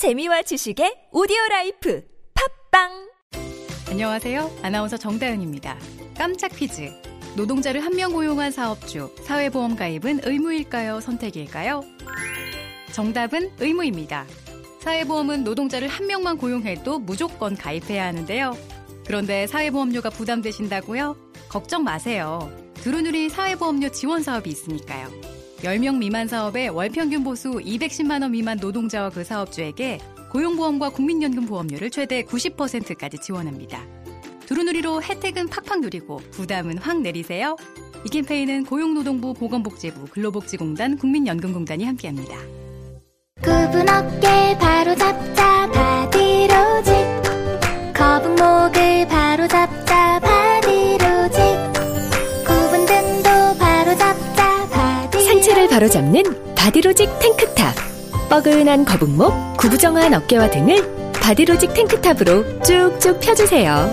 재미와 지식의 오디오 라이프 팟빵 안녕하세요. 아나운서 정다은입니다. 깜짝 퀴즈. 노동자를 한 명 고용한 사업주, 사회보험 가입은 의무일까요? 선택일까요? 정답은 의무입니다. 사회보험은 노동자를 한 명만 고용해도 무조건 가입해야 하는데요. 그런데 사회보험료가 부담되신다고요? 걱정 마세요. 두루누리 사회보험료 지원 사업이 있으니까요. 10명 미만 사업에 월평균 보수 210만 원 미만 노동자와 그 사업주에게 고용보험과 국민연금 보험료를 최대 90%까지 지원합니다. 두루누리로 혜택은 팍팍 누리고 부담은 확 내리세요. 이 캠페인은 고용노동부 보건복지부 근로복지공단 국민연금공단이 함께합니다. 굽은 어깨 바로 잡자 바디로직 거북목을 바로 잡 바로잡는 바디로직 탱크탑 뻐근한 거북목, 구부정한 어깨와 등을 바디로직 탱크탑으로 쭉쭉 펴주세요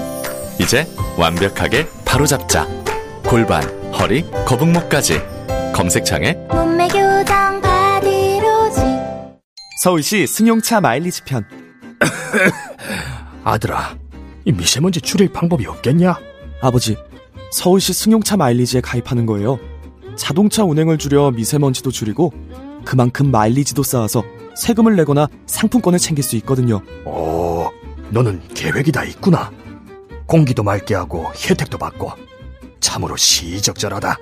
이제 완벽하게 바로잡자. 골반, 허리, 거북목까지. 검색창에 몸매 교정 바디로직 서울시 승용차 마일리지 편 아들아, 이 미세먼지 줄일 방법이 없겠냐? 아버지 서울시 승용차 마일리지에 가입하는 거예요 자동차 운행을 줄여 미세먼지도 줄이고 그만큼 마일리지도 쌓아서 세금을 내거나 상품권을 챙길 수 있거든요 오, 너는 계획이 다 있구나. 공기도 맑게 하고 혜택도 받고 참으로 시적절하다.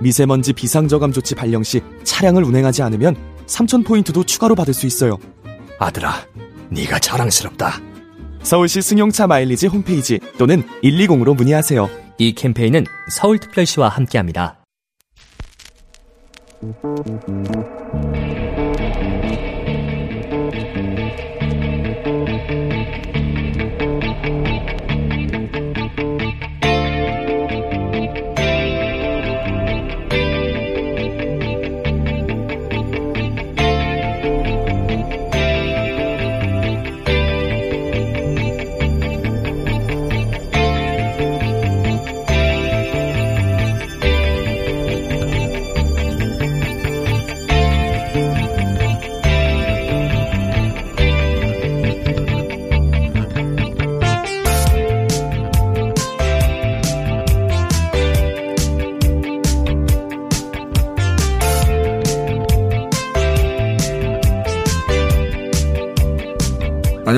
미세먼지 비상저감 조치 발령 시 차량을 운행하지 않으면 3,000포인트도 추가로 받을 수 있어요 아들아, 네가 자랑스럽다. 서울시 승용차 마일리지 홈페이지 또는 120으로 문의하세요 이 캠페인은 서울특별시와 함께합니다. Thank you.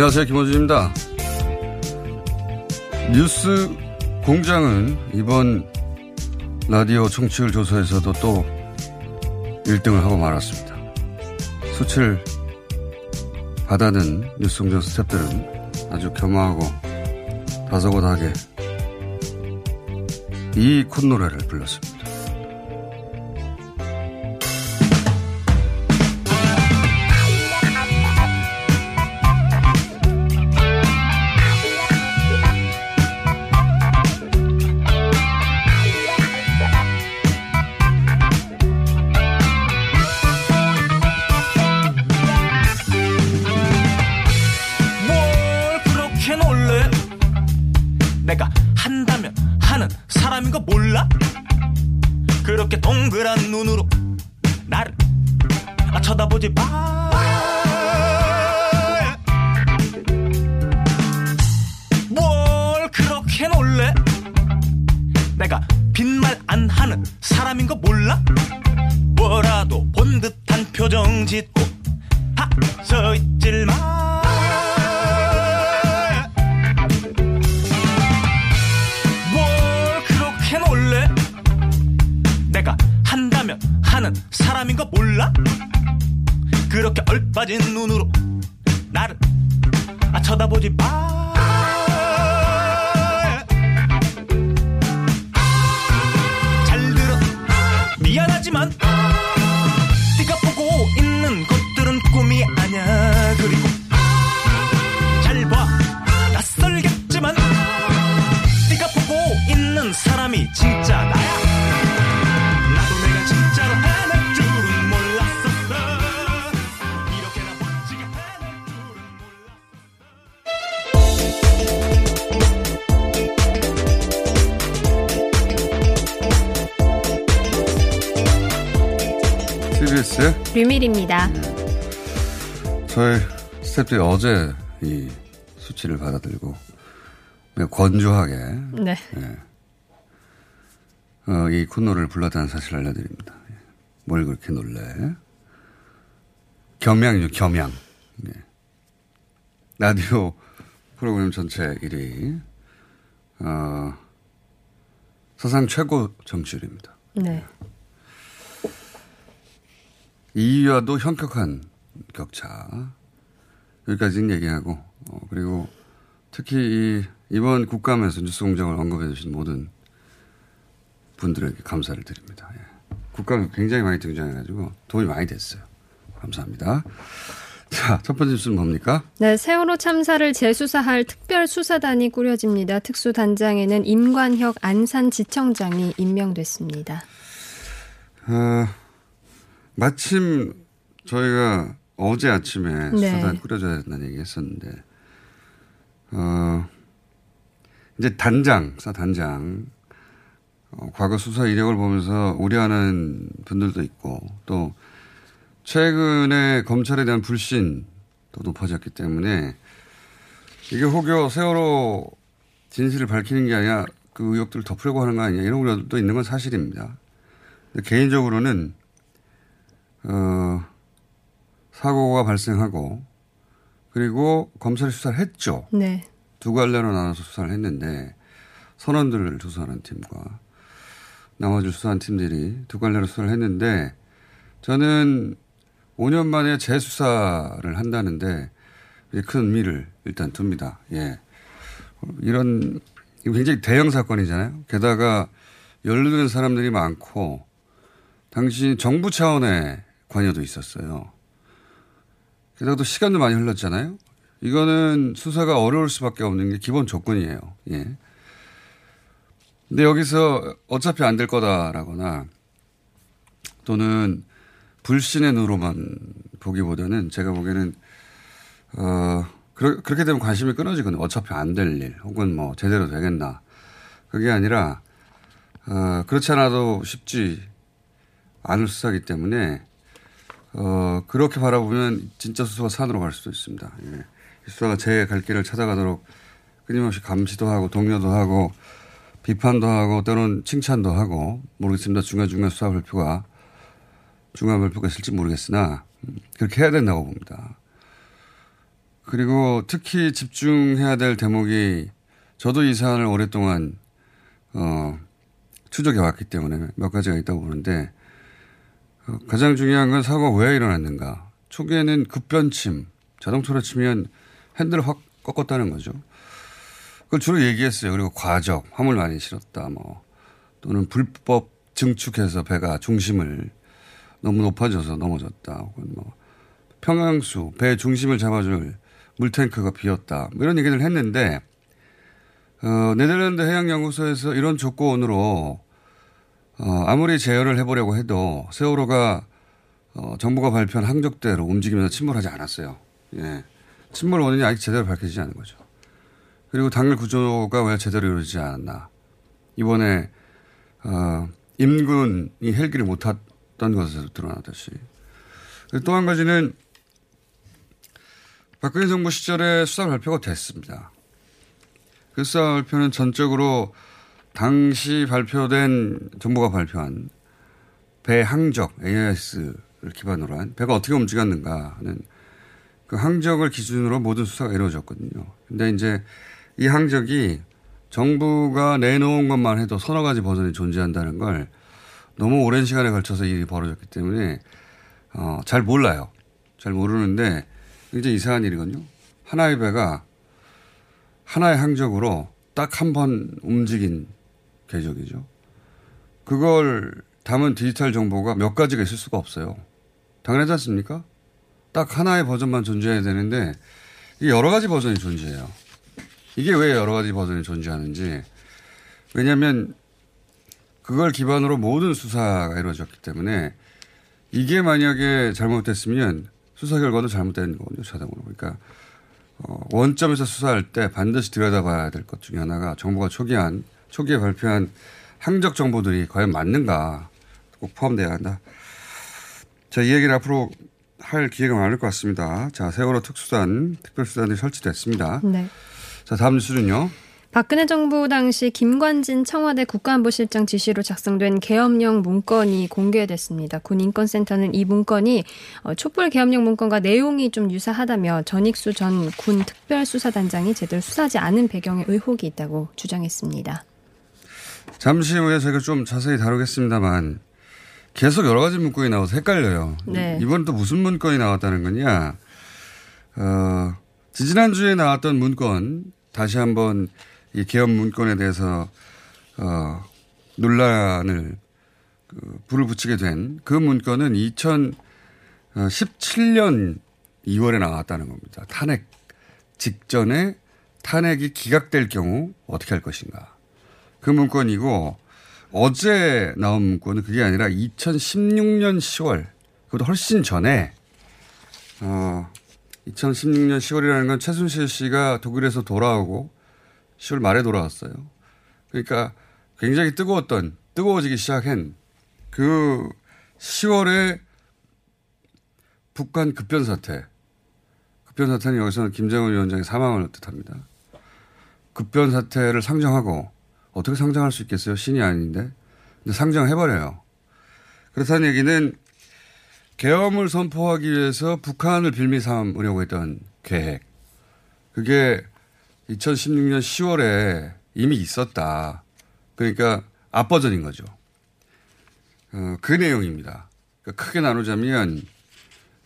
안녕하세요. 김호준입니다. 뉴스 공장은 이번 라디오 청취율 조사에서도 또 1등을 하고 말았습니다. 수치를 받아낸 뉴스 공장 스탭들은 아주 겸허하고 다소곳하게 이 콧노래를 불렀습니다. 있는 사람이 진짜 나야 나도 내가 진짜로 해낼 줄은 몰랐었어 이렇게나 멋지게 해낼 줄은 TBS의 류밀입니다. 저의 스태프들이 어제 이 수치를 받아들고 매우 건조하게 네. 예. 어, 이 코너를 불렀다는 사실을 알려드립니다. 예. 뭘 그렇게 놀래? 겸양이죠, 겸양. 예. 라디오 프로그램 전체 1위. 어, 사상 최고 정치율입니다. 네. 2위와도 현격한 격차. 여기까지는 얘기하고, 어, 그리고 특히 이, 이번 국감에서 뉴스 공장을 언급해 주신 모든 분들에게 감사를 드립니다. 예. 국감에 굉장히 많이 등장해가지고 도움이 많이 됐어요. 감사합니다. 자, 첫 번째 뉴스는 뭡니까? 네, 세월호 참사를 재수사할 특별수사단이 꾸려집니다. 특수단장에는 임관혁 안산지청장이 임명됐습니다. 어, 마침 저희가 어제 아침에 네. 수사단 꾸려져야 된다는 얘기 했었는데, 어, 이제 단장, 수사 단장, 어, 과거 수사 이력을 보면서 우려하는 분들도 있고, 또, 최근에 검찰에 대한 불신도 높아졌기 때문에, 이게 혹여 세월호 진실을 밝히는 게 아니라 그 의혹들을 덮으려고 하는 거 아니냐, 이런 우려도 있는 건 사실입니다. 개인적으로는, 어, 사고가 발생하고, 그리고 검찰이 수사를 했죠. 네. 두 갈래로 나눠서 수사를 했는데, 선원들을 조사하는 팀과 나머지 수사한 팀들이 두 갈래로 수사를 했는데, 저는 5년 만에 재수사를 한다는데, 큰 의미를 일단 둡니다. 예. 어, 이런, 굉장히 대형 사건이잖아요. 게다가 연루된 사람들이 많고, 당시 정부 차원의 관여도 있었어요. 게다가 또 시간도 많이 흘렀잖아요. 이거는 수사가 어려울 수밖에 없는 게 기본 조건이에요. 예. 근데 여기서 어차피 안 될 거다라거나 또는 불신의 눈으로만 보기보다는 제가 보기에는 어 그러, 그렇게 되면 관심이 끊어지거든요. 어차피 안 될 일 혹은 뭐 제대로 되겠나 그게 아니라 어 그렇지 않아도 쉽지 않을 수사기 때문에 어 그렇게 바라보면 진짜 수사가 산으로 갈 수도 있습니다. 예. 이 수사가 제 갈 길을 찾아가도록 끊임없이 감시도 하고 동료도 하고 비판도 하고 때로는 칭찬도 하고 모르겠습니다. 중간중간 수사 발표가 중간 발표가 있을지 모르겠으나 음, 그렇게 해야 된다고 봅니다. 그리고 특히 집중해야 될 대목이 저도 이 사안을 오랫동안 어, 추적해 왔기 때문에 몇 가지가 있다고 보는데 어, 가장 중요한 건 사고가 왜 일어났는가. 초기에는 급변침, 자동차로 치면 핸들을 확 꺾었다는 거죠. 그걸 주로 얘기했어요. 그리고 과적, 화물 많이 실었다, 뭐. 또는 불법 증축해서 배가 중심을 너무 높아져서 넘어졌다. 혹은 뭐. 평양수, 배 중심을 잡아줄 물탱크가 비었다. 뭐 이런 얘기를 했는데, 어, 네덜란드 해양연구소에서 이런 조건으로, 어, 아무리 제어를 해보려고 해도 세월호가 어, 정부가 발표한 항적대로 움직이면서 침몰하지 않았어요. 예. 침몰 원인이 아직 제대로 밝혀지지 않은 거죠. 그리고 당일 구조가 왜 제대로 이루어지지 않았나. 이번에, 어, 임군이 헬기를 못 탔던 것에서 드러나듯이. 또 한 가지는 박근혜 정부 시절에 수사 발표가 됐습니다. 그 수사 발표는 전적으로 당시 발표된 정부가 발표한 배 항적 AIS를 기반으로 한 배가 어떻게 움직였는가 하는 그 항적을 기준으로 모든 수사가 이루어졌거든요. 근데 이제 이 항적이 정부가 내놓은 것만 해도 서너 가지 버전이 존재한다는 걸 너무 오랜 시간에 걸쳐서 일이 벌어졌기 때문에 어, 잘 몰라요. 잘 모르는데 굉장히 이상한 일이거든요. 하나의 배가 하나의 항적으로 딱 한 번 움직인 궤적이죠. 그걸 담은 디지털 정보가 몇 가지가 있을 수가 없어요. 당연하지 않습니까? 딱 하나의 버전만 존재해야 되는데 여러 가지 버전이 존재해요. 이게 왜 여러 가지 버전이 존재하는지 왜냐하면 그걸 기반으로 모든 수사가 이루어졌기 때문에 이게 만약에 잘못됐으면 수사 결과도 잘못된 거거든요. 자동으로. 그러니까 어, 원점에서 수사할 때 반드시 들여다봐야 될 것 중에 하나가 정부가 초기한 초기에 발표한 항적 정보들이 과연 맞는가 꼭 포함돼야 한다. 자, 이 얘기를 앞으로 할 기회가 많을 것 같습니다. 자, 세월호 특수단, 특별수단이 설치됐습니다. 네. 자, 다음 뉴스는요. 박근혜 정부 당시 김관진 청와대 국가안보실장 지시로 작성된 계엄령 문건이 공개됐습니다. 군 인권센터는 이 문건이 어, 촛불 계엄령 문건과 내용이 좀 유사하다며 전익수 전 군 특별수사단장이 제대로 수사하지 않은 배경에 의혹이 있다고 주장했습니다. 잠시 후에 제가 좀 자세히 다루겠습니다만 계속 여러 가지 문건이 나와서 헷갈려요. 네. 이번 또 무슨 문건이 나왔다는 거냐? 어, 지지난주에 나왔던 문건 다시 한번 이 개헌 문건에 대해서 어, 논란을 그 불을 붙이게 된 그 문건은 2017년 2월에 나왔다는 겁니다. 탄핵 직전에 탄핵이 기각될 경우 어떻게 할 것인가. 그 문건이고 어제 나온 문건은 그게 아니라 2016년 10월 그것도 훨씬 전에 어 2016년 10월이라는 건 최순실 씨가 독일에서 돌아오고 10월 말에 돌아왔어요. 그러니까 굉장히 뜨거웠던 뜨거워지기 시작한 그 10월에 북한 급변 사태. 급변 사태는 여기서는 김정은 위원장의 사망을 뜻합니다. 급변 사태를 상정하고 어떻게 상정할 수 있겠어요? 신이 아닌데. 근데 상정해버려요. 그렇다는 얘기는 계엄을 선포하기 위해서 북한을 빌미 삼으려고 했던 계획. 그게 2016년 10월에 이미 있었다. 그러니까 앞버전인 거죠. 어, 그 내용입니다. 그러니까 크게 나누자면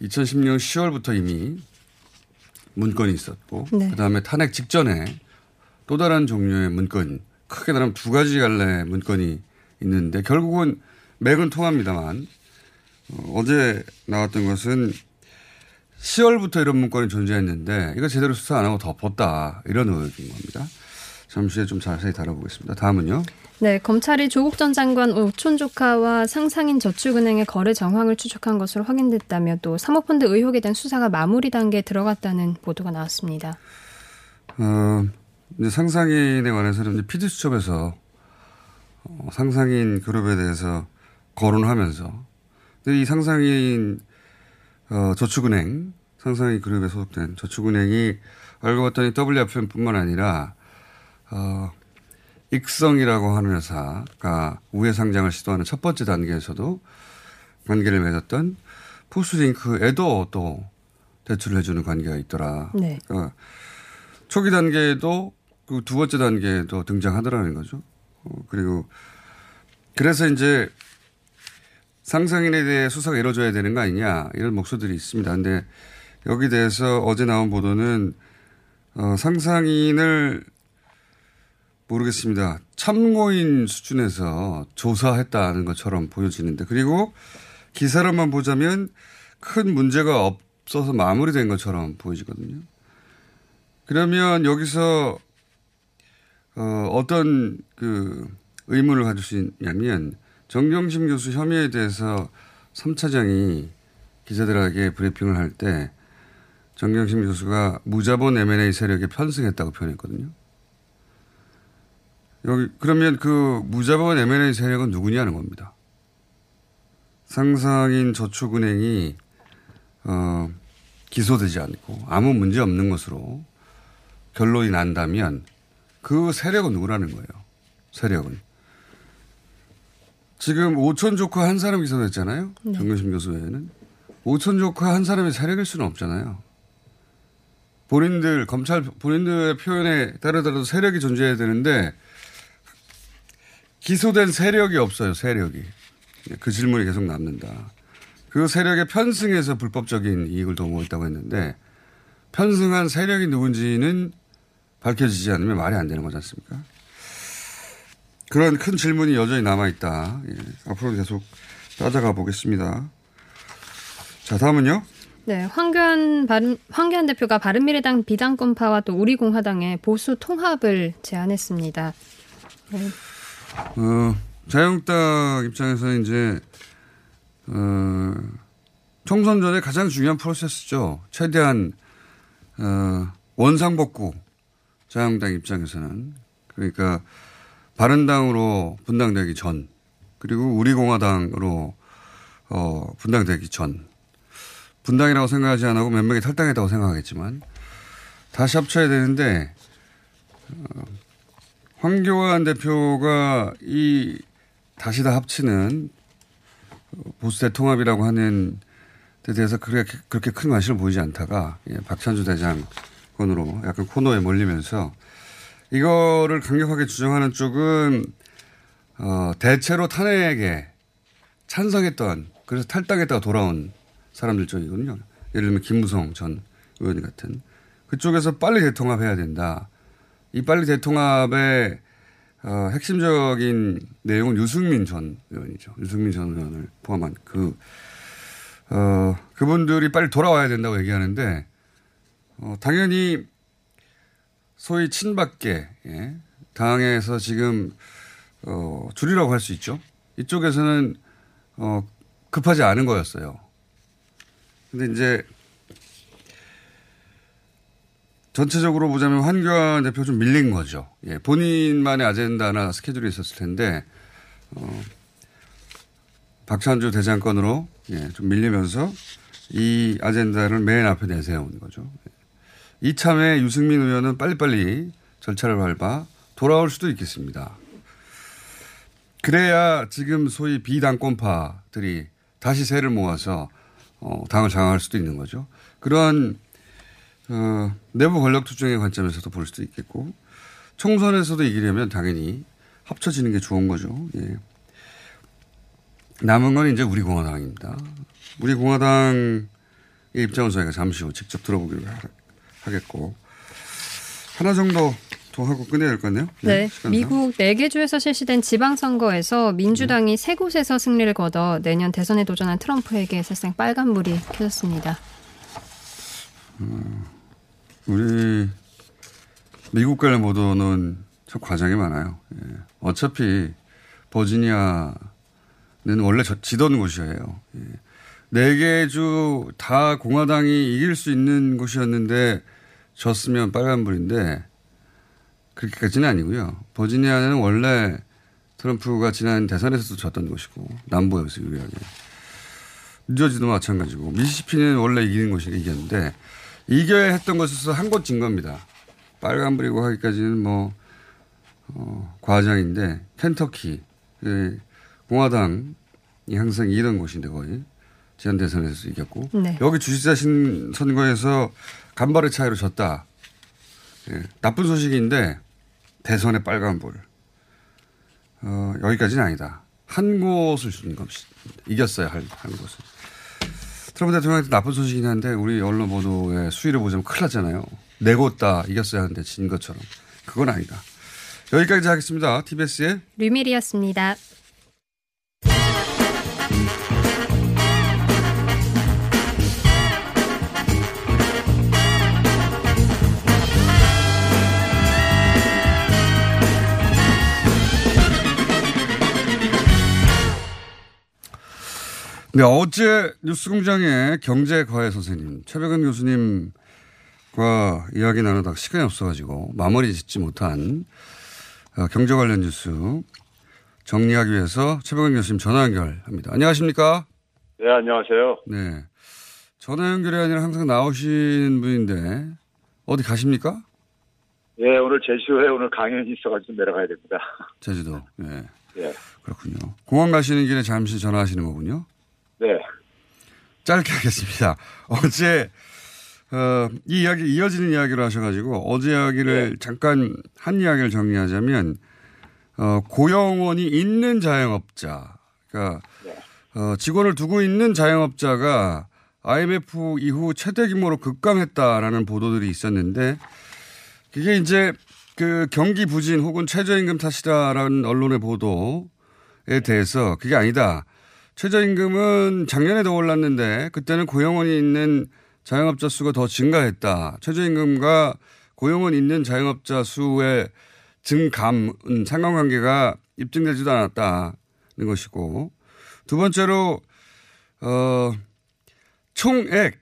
2016년 10월부터 이미 문건이 있었고 네. 그다음에 탄핵 직전에 또 다른 종류의 문건 크게 나누면 두 가지 갈래 문건이 있는데 결국은 맥은 통합니다만 어, 제 나왔던 것은 10월부터 이런 문건이 존재했는데 이거 제대로 수사 안 하고 덮었다 이런 의혹인 겁니다. 잠시 후에 좀 자세히 다뤄보겠습니다. 다음은요. 네, 검찰이 조국 전 장관 오촌 조카와 상상인 저축은행의 거래 정황을 추적한 것으로 확인됐다며 또 사모펀드 의혹에 대한 수사가 마무리 단계에 들어갔다는 보도가 나왔습니다. 어, 이제 상상인에 관해서는 이제 피디수첩에서 어, 상상인 그룹에 대해서 거론하면서 이 상상인 어, 저축은행 상상인 그룹에 소속된 저축은행이 알고 봤더니 WFM뿐만 아니라 어, 익성이라고 하는 회사가 우회 상장을 시도하는 첫 번째 단계에서도 관계를 맺었던 포스링크에도 또 대출을 해주는 관계가 있더라. 네. 그러니까 초기 단계에도 그 두 번째 단계에도 등장하더라는 거죠. 어, 그리고 그래서 이제 상상인에 대해 수사가 이루어져야 되는 거 아니냐 이런 목소들이 있습니다. 근데 여기 대해서 어제 나온 보도는 어, 상상인을 모르겠습니다. 참고인 수준에서 조사했다는 것처럼 보여지는데 그리고 기사로만 보자면 큰 문제가 없어서 마무리된 것처럼 보여지거든요. 그러면 여기서 어, 어떤 그 의문을 가질 수 있냐면 정경심 교수 혐의에 대해서 3차장이 기자들에게 브리핑을 할 때 정경심 교수가 무자본 M&A 세력에 편승했다고 표현했거든요. 여기 그러면 그 무자본 M&A 세력은 누구냐는 겁니다. 상상인 저축은행이 어, 기소되지 않고 아무 문제 없는 것으로 결론이 난다면 그 세력은 누구라는 거예요. 세력은. 지금 오천 조카 한 사람 기소됐잖아요. 네. 정경심 교수 외에는. 오천 조카 한 사람의 세력일 수는 없잖아요. 본인들, 검찰, 본인들의 표현에 따르더라도 세력이 존재해야 되는데 기소된 세력이 없어요, 세력이. 그 질문이 계속 남는다. 그 세력에 편승해서 불법적인 이익을 도모고 있다고 했는데 편승한 세력이 누군지는 밝혀지지 않으면 말이 안 되는 거지 않습니까? 그런 큰 질문이 여전히 남아있다. 예, 앞으로 계속 따져가 보겠습니다. 자, 다음은요? 네, 황교안 바른, 황교안 대표가 바른미래당 비당권파와 또 우리공화당의 보수 통합을 제안했습니다. 네. 어, 자유한국당 입장에서는 이제, 어, 총선 전에 가장 중요한 프로세스죠. 최대한, 어, 원상복구. 자유한국당 입장에서는. 그러니까, 바른당으로 분당되기 전, 그리고 우리공화당으로, 어, 분당되기 전. 분당이라고 생각하지 않고 몇 명이 탈당했다고 생각하겠지만 다시 합쳐야 되는데 어, 황교안 대표가 이 다시 다 합치는 보수 대 통합이라고 하는 데 대해서 그렇게, 그렇게 큰 관심을 보이지 않다가 예, 박찬주 대장건으로 약간 코너에 몰리면서 이거를 강력하게 주장하는 쪽은 어, 대체로 탄핵에 찬성했던 그래서 탈당했다가 돌아온 사람들 쪽이거든요. 예를 들면 김무성 전 의원 같은 그쪽에서 빨리 대통합해야 된다. 이 빨리 대통합의 어, 핵심적인 내용은 유승민 전 의원이죠. 유승민 전 의원을 포함한 그, 어, 그분들이 빨리 돌아와야 된다고 얘기하는데, 어, 당연히 소위 친박계, 예, 당에서 지금, 어, 줄이라고 할 수 있죠. 이쪽에서는, 어, 급하지 않은 거였어요. 근데 이제 전체적으로 보자면 황교안 대표 좀 밀린 거죠. 예, 본인만의 아젠다나 스케줄이 있었을 텐데, 어, 박찬주 대장건으로 예, 좀 밀리면서 이 아젠다를 맨 앞에 내세운 거죠. 이참에 유승민 의원은 빨리빨리 절차를 밟아 돌아올 수도 있겠습니다. 그래야 지금 소위 비당권파들이 다시 세를 모아서 어, 당을 장악할 수도 있는 거죠. 그런 어, 내부 권력 투쟁의 관점에서도 볼 수도 있겠고 총선에서도 이기려면 당연히 합쳐지는 게 좋은 거죠. 예. 남은 건 이제 우리 공화당입니다. 우리 공화당의 입장은 저희가 잠시 후 직접 들어보기로 하겠고 하나 정도 더 하고 끝내야 될것 같네요. 네. 네 미국 4개 주에서 실시된 지방선거에서 민주당이 네. 세 곳에서 승리를 거둬 내년 대선에 도전한 트럼프에게 사실상 빨간불이 켜졌습니다. 음, 우리 미국 관련 보도는 참 과장이 많아요. 예. 어차피 버지니아는 원래 지던 곳이에요. 예. 네 개 주 다 공화당이 이길 수 있는 곳이었는데 졌으면 빨간불인데 그렇게까지는 아니고요. 버지니아는 원래 트럼프가 지난 대선에서도 졌던 곳이고 남부에서 유리하게. 뉴저지도 마찬가지고 미시시피는 원래 이기는 곳이 이겼는데 이겨야 했던 것에서 한 곳 진 겁니다. 빨간불이고 하기까지는 뭐 어, 과장인데 켄터키 그 공화당이 항상 이기던 곳인데 거의 지난 대선에서 이겼고 네. 여기 주지사신 선거에서 간발의 차이로 졌다. 예, 나쁜 소식인데 대선의 빨간불 어, 여기까지는 아니다. 한 곳을 주는 것이 이겼어야 할한 곳을. 트럼프 대통령한테 나쁜 소식이긴 한데 우리 언론 보도의 수위를 보자면 큰일 났잖아요. 내고 다 이겼어야 하는데 진 것처럼. 그건 아니다. 여기까지 하겠습니다. TBS의 류밀이었습니다. 네, 어제 뉴스공장에 경제과외 선생님, 최백은 교수님과 이야기 나누다가 시간이 없어가지고 마무리 짓지 못한 어, 경제 관련 뉴스 정리하기 위해서 최백은 교수님 전화 연결합니다. 안녕하십니까? 네, 안녕하세요. 네. 전화 연결이 아니라 항상 나오시는 분인데 어디 가십니까? 네, 오늘 제주에 오늘 강연이 있어가지고 내려가야 됩니다. 제주도. 네. 네. 그렇군요. 공항 가시는 길에 잠시 전화하시는 거군요. 네. 짧게 하겠습니다. 어제 어, 이 이야기 이어지는 이야기를 하셔가지고 어제 이야기를 네. 잠깐 한 이야기를 정리하자면 어, 고용원이 있는 자영업자, 그러니까 네. 어, 직원을 두고 있는 자영업자가 IMF 이후 최대 규모로 급감했다라는 보도들이 있었는데 그게 이제 그 경기 부진 혹은 최저임금 탓이다라는 언론의 보도에 대해서 그게 아니다. 최저임금은 작년에도 올랐는데 그때는 고용원이 있는 자영업자 수가 더 증가했다. 최저임금과 고용원 있는 자영업자 수의 증감은 상관관계가 입증되지도 않았다는 것이고 두 번째로 어 총액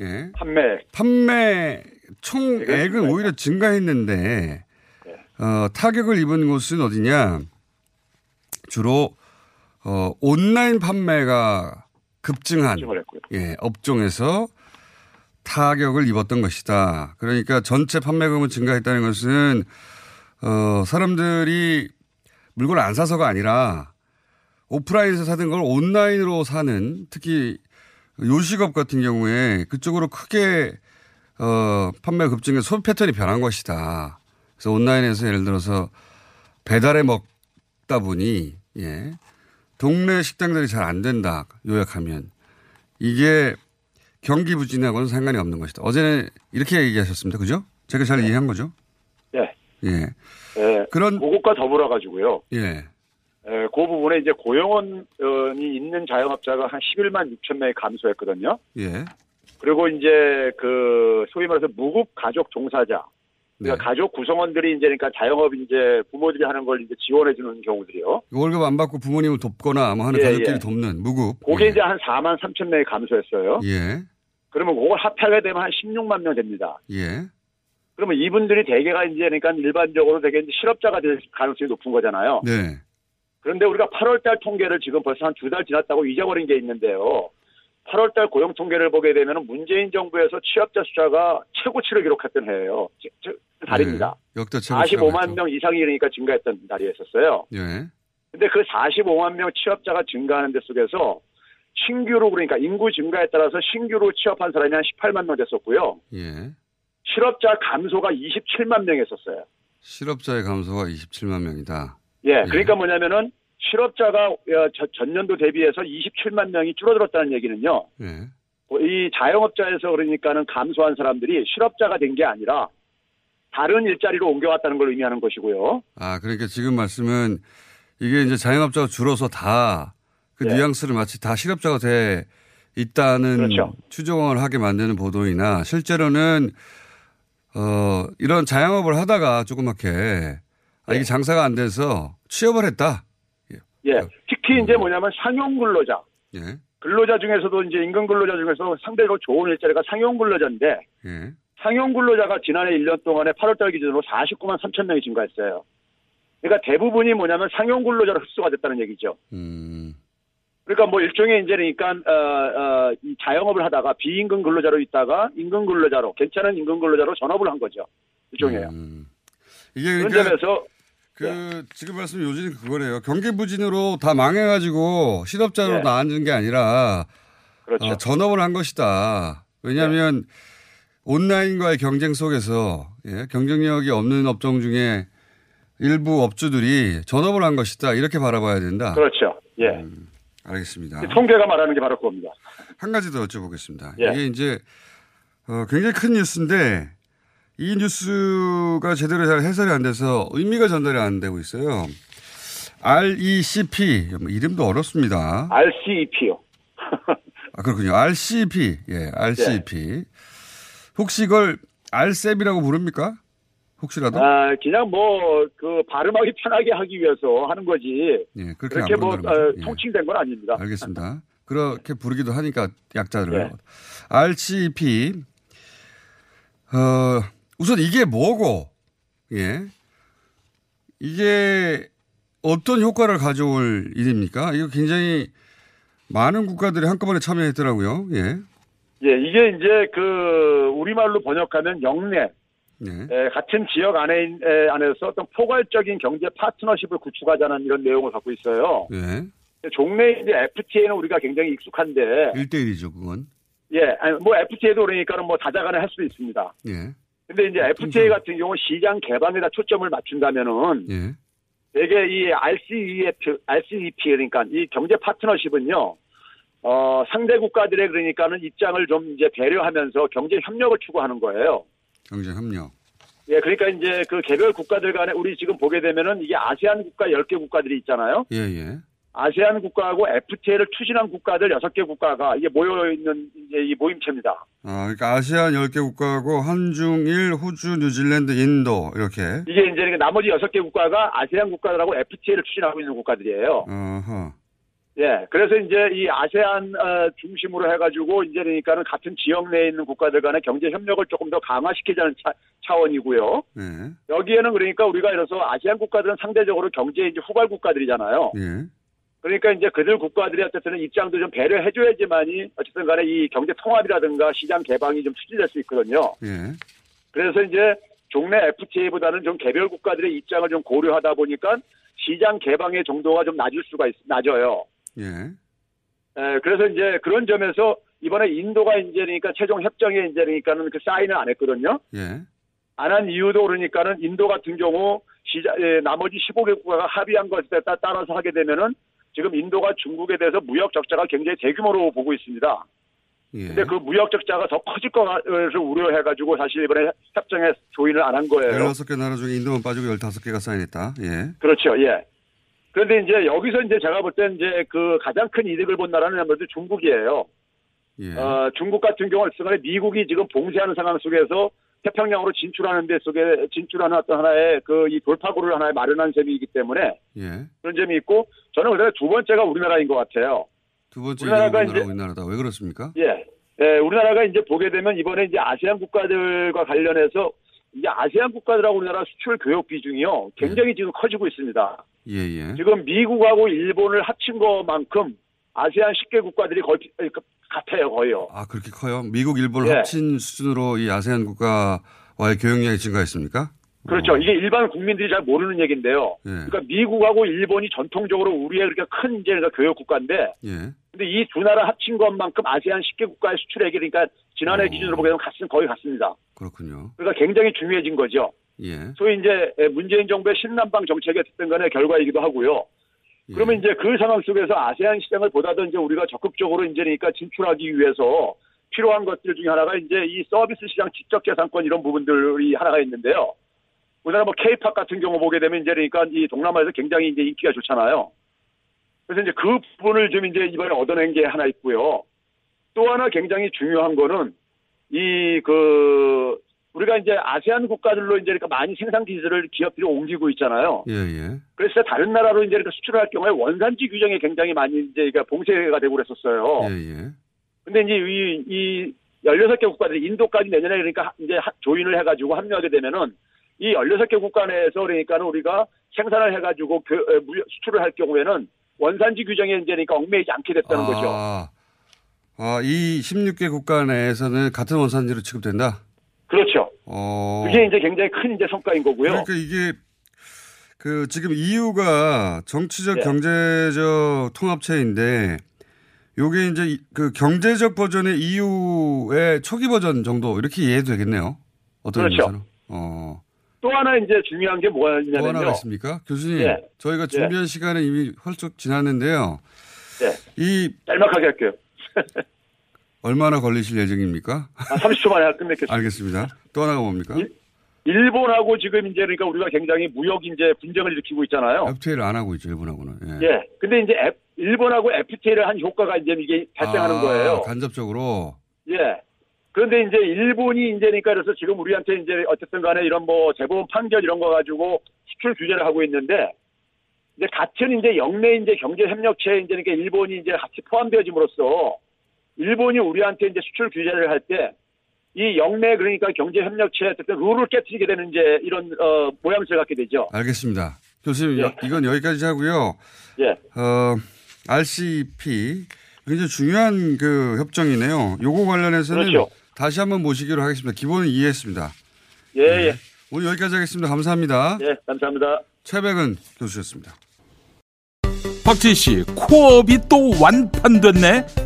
예. 판매 판매 총액은 오히려 증가했는데 네. 어 타격을 입은 곳은 어디냐 주로 어, 온라인 판매가 급증한. 예, 업종에서 타격을 입었던 것이다. 그러니까 전체 판매금은 증가했다는 것은 어, 사람들이 물건을 안 사서가 아니라 오프라인에서 사던 걸 온라인으로 사는 특히 요식업 같은 경우에 그쪽으로 크게 어, 판매 급증의 소비 패턴이 변한 것이다. 그래서 온라인에서 예를 들어서 배달해 먹다 보니 예. 동네 식당들이 잘 안 된다. 요약하면 이게 경기 부진하고는 상관이 없는 것이다. 어제는 이렇게 얘기하셨습니다. 그죠? 제가 잘 이해한 거죠? 예. 예. 예. 그런 그것과 더불어 가지고요. 예. 예, 그 부분에 이제 고용원이 있는 자영업자가 한 11만 6천 명이 감소했거든요. 예. 그리고 이제 그 소위 말해서 무급 가족 종사자, 그러니까 네. 가족 구성원들이 이제 그러니까 자영업 이제 부모들이 하는 걸 이제 지원해 주는 경우들이요. 월급 안 받고 부모님을 돕거나 뭐 하는 예, 가족끼리 예. 돕는 무급. 그게 예. 이제 한 4만 3천 명이 감소했어요. 예. 그러면 그걸 합하게 되면 한 16만 명 됩니다. 예. 그러면 이분들이 대개가 이제 그러니까 일반적으로 되게 이제 실업자가 될 가능성이 높은 거잖아요. 네. 그런데 우리가 8월 달 통계를 지금 벌써 한 두 달 지났다고 잊어버린 게 있는데요. 8월 달 고용 통계를 보게 되면 문재인 정부에서 취업자 숫자가 최고치를 기록했던 해예요. 달입니다. 네. 역대 최고 45만 명 이상이 그러니까 증가했던 달이었었어요. 예. 근데 그 45만 명 취업자가 증가하는 데 속에서 신규로 그러니까 인구 증가에 따라서 신규로 취업한 사람이 한 18만 명 됐었고요. 예. 실업자 감소가 27만 명이었었어요. 실업자의 감소가 27만 명이다. 예, 그러니까 뭐냐면은 실업자가 어, 저- 전년도 대비해서 27만 명이 줄어들었다는 얘기는요. 예. 이 자영업자에서 그러니까는 감소한 사람들이 실업자가 된 게 아니라 다른 일자리로 옮겨왔다는 걸 의미하는 것이고요. 아, 그러니까 지금 말씀은 이게 이제 자영업자가 줄어서 다그 네. 뉘앙스를 마치 다 실업자가 돼 있다는 그렇죠. 추정을 하게 만드는 보도이나 실제로는 어, 이런 자영업을 하다가 조그맣게 아, 네. 이게 장사가 안 돼서 취업을 했다. 예, 특히 이제 뭐냐면 상용 근로자, 예. 근로자 중에서도 이제 임금 근로자 중에서 상대적으로 좋은 일자리가 상용 근로자인데 예. 상용 근로자가 지난해 1년 동안에 8월달 기준으로 49만 3천 명이 증가했어요. 그러니까 대부분이 뭐냐면 상용 근로자로 흡수가 됐다는 얘기죠. 음. 그러니까 뭐 일종의 이제 그러니까 어, 어, 이 자영업을 하다가 비임금 근로자로 있다가 임금 근로자로 괜찮은 임금 근로자로 전업을 한 거죠. 일종이에요. 음. 이게 그런 그러니까 점에서 그 지금 말씀 요지는 그거래요. 경기 부진으로 다 망해가지고 실업자로 네. 나앉은 게 아니라 그렇죠. 어, 전업을 한 것이다. 왜냐하면 온라인과의 경쟁 속에서 예, 경쟁력이 없는 업종 중에 일부 업주들이 전업을 한 것이다. 이렇게 바라봐야 된다. 그렇죠. 예. 음, 알겠습니다. 통계가 말하는 게 바로 그겁니다. 한 가지 더 여쭤보겠습니다. 예. 이게 이제 어, 굉장히 큰 뉴스인데 이 뉴스가 제대로 잘 해설이 안 돼서 의미가 전달이 안 되고 있어요. RECP 뭐 이름도 어렵습니다. RCEP요. 아 그렇군요. RCP 예, RCP 혹시 이걸 RCEP이라고 부릅니까? 혹시라도? 아, 그냥 뭐 그 발음하기 편하게 하기 위해서 하는 거지. 예, 그렇게 그렇게 안뭐 어. 예. 통칭된 건 아닙니다. 알겠습니다. 그렇게 부르기도 하니까 약자를. 네. RCP. 어, 우선 이게 뭐고, 예. 이게 어떤 효과를 가져올 일입니까? 이거 굉장히 많은 국가들이 한꺼번에 참여했더라고요. 예. 예, 이게 이제 그 우리말로 번역하면 영내 네. 에, 같은 지역 안에 에, 안에서 어떤 포괄적인 경제 파트너십을 구축하자는 이런 내용을 갖고 있어요. 예. 종래 이제 FTA는 우리가 굉장히 익숙한데 1대1이죠, 그건. 예, 아니, 뭐 FTA도 그러니까는 뭐 다자간에 할 수도 있습니다. 예. 근데 이제 FTA 같은 경우 시장 개방에다 초점을 맞춘다면은 예. 되게 이 RCEP, RCEP 그러니까 이 경제 파트너십은요. 어, 상대 국가들의 그러니까는 입장을 좀 이제 배려하면서 경제 협력을 추구하는 거예요. 경제 협력. 예, 그러니까 이제 그 개별 국가들 간에 우리 지금 보게 되면은 이게 아세안 국가 10개 국가들이 있잖아요. 예, 예. 아세안 국가하고 FTA를 추진한 국가들 6개 국가가 이게 모여 있는 이제 이 모임체입니다. 아, 그러니까 아시안 10개 국가하고 한중일, 호주, 뉴질랜드, 인도 이렇게. 이게 이제 나머지 6개 국가가 아세안 국가들하고 FTA를 추진하고 있는 국가들이에요. 어허. 예, 그래서 이제 이 아세안 어, 중심으로 해가지고 이제 그러니까는 같은 지역 내에 있는 국가들 간의 경제 협력을 조금 더 강화시키자는 차, 차원이고요. 네. 여기에는 그러니까 우리가 이래서 아세안 국가들은 상대적으로 경제 이제 후발 국가들이잖아요. 예. 그러니까 이제 그들 국가들이 어쨌든 입장도 좀 배려해 줘야지만이 어쨌든 간에 이 경제 통합이라든가 시장 개방이 좀 추진될 수 있거든요. 예. 그래서 이제 종래 FTA보다는 좀 개별 국가들의 입장을 좀 고려하다 보니까 시장 개방의 정도가 좀 낮을 수가 있, 낮아요. 예. 에, 그래서 이제 그런 점에서 이번에 인도가 이제 그러니까 최종 협정에 이제 그러니까는 그 사인을 안 했거든요. 예. 안 한 이유도 그러니까는 인도 같은 경우 시자, 에, 나머지 15개 국가가 합의한 것에 따- 따라서 하게 되면은 지금 인도가 중국에 대해서 무역 적자가 굉장히 대규모로 보고 있습니다. 예. 근데 그 무역 적자가 더 커질 것을 우려해가지고 사실 이번에 협정에 조인을 안 한 거예요. 16개 나라 중에 인도만 빠지고 15개가 사인했다. 예. 그렇죠, 예. 그런데 이제 여기서 이제 제가 볼땐 이제 그 가장 큰 이득을 본 나라는 아무래도 중국이에요. 예. 어, 중국 같은 경우는 미국이 지금 봉쇄하는 상황 속에서 태평양으로 진출하는 데 속에 진출하는 어떤 하나의 그 이 돌파구를 하나의 마련한 셈이기 때문에 예. 그런 점이 있고 저는 그래서 두 번째가 우리나라인 것 같아요. 두 번째 우리나라가 우리나라 이제- 우리나라다. 왜 그렇습니까? 예. 예, 우리나라가 이제 보게 되면 이번에 이제 아세안 국가들과 관련해서 이제 아세안 국가들하고 우리나라 수출 교역 비중이요. 굉장히 지금 커지고 있습니다. 예, 예. 지금 미국하고 일본을 합친 것만큼 아세안 10개 국가들이 같아요, 거의요. 아, 그렇게 커요? 미국, 일본 예. 합친 수준으로 이 아세안 국가와의 교역량이 증가했습니까? 그렇죠. 이게 일반 국민들이 잘 모르는 얘기인데요. 예. 그러니까 미국하고 일본이 전통적으로 우리의 그렇게 큰 이제 그러니까 교역 국가인데, 예. 근데 이 두 나라 합친 것만큼 아세안 10개 국가의 수출액이 그러니까 지난해 어. 기준으로 보게 되면 같은 거의 같습니다. 그렇군요. 그러니까 굉장히 중요해진 거죠. 예. 소위 이제 문재인 정부의 신남방 정책의 어쨌든 간의 결과이기도 하고요. 예. 그러면 이제 그 상황 속에서 아세안 시장을 보다 더 이제 우리가 적극적으로 이제 그러니까 진출하기 위해서 필요한 것들 중에 하나가 이제 이 서비스 시장 지적 재산권 이런 부분들이 하나가 있는데요. 우리나라 뭐 K-팝 같은 경우 보게 되면 이제 그러니까 이 동남아에서 굉장히 이제 인기가 좋잖아요. 그래서 이제 그 부분을 좀 이제 이번에 얻어낸 게 하나 있고요. 또 하나 굉장히 중요한 거는 이 그 우리가 이제 아세안 국가들로 이제 그러니까 많이 생산 기술을 기업들이 옮기고 있잖아요. 예, 예. 그래서 다른 나라로 이제 그러니까 수출할 경우에 원산지 규정이 굉장히 많이 이제 그러니까 봉쇄가 되고 그랬었어요. 예, 예. 근데 이제 이, 이 16개 국가들이 인도까지 내년에 그러니까 이제 하- 조인을 해가지고 합류하게 되면은 이 16개 국가 내에서 그러니까는 우리가 생산을 해가지고 그, 수출을 할 경우에는 원산지 규정에 이제 그러니까 얽매이지 않게 됐다는 거죠. 아, 아, 이 16개 국가 내에서는 같은 원산지로 취급된다? 그렇죠. 어. 그게 이제 굉장히 큰 이제 성과인 거고요. 그러니까 이게 그 지금 EU가 정치적 네. 경제적 통합체인데 요게 이제 이- 그 경제적 버전의 EU의 초기 버전 정도 이렇게 이해해도 되겠네요. 어떤 그렇죠. 의미에서는. 어. 또 하나 이제 중요한 게 뭐가 뭐 있냐면요. 하나가 있습니까? 교수님, 네. 저희가 준비한 시간은 이미 헐쩍 지났는데요. 네. 이 짤막하게 할게요. 얼마나 걸리실 예정입니까? 아, 30초 만에 알겠습니다. 알겠습니다. 또 하나가 뭡니까? 일 본하고 지금 이제 그러니까 우리가 굉장히 무역 이제 분쟁을 일으키고 있잖아요. FTA를 안 하고 있죠, 일본하고는. 예. 예. 근데 이제 F- 일본하고 FTA를 한 효과가 이제 이게 발생하는 아, 거예요. 간접적으로. 예. 그런데 이제 일본이 이제 그러니까 그래서 지금 우리한테 이제 어쨌든 간에 이런 뭐 재보험 판결 이런 거 가지고 수출 규제를 하고 있는데 이제 같은 이제 영내 이제 경제 협력체에 이제 그러니까 일본이 이제 같이 포함되어짐으로써 일본이 우리한테 이제 수출 규제를 할 때 이 영내 그러니까 경제 협력체 어쨌든 룰을 깨뜨리게 되는 이제 이런 어 모양새를 갖게 되죠. 알겠습니다. 교수님, 예. 여- 이건 여기까지 하고요. 예. 어, RCP 굉장히 중요한 그 협정이네요. 요거 관련해서는 그렇죠. 다시 한번 모시기로 하겠습니다. 기본은 이해했습니다. 예, 예. 오늘 여기까지 하겠습니다. 감사합니다. 예, 감사합니다. 최백은 교수였습니다. 박진 씨, 코업이 또 완판됐네.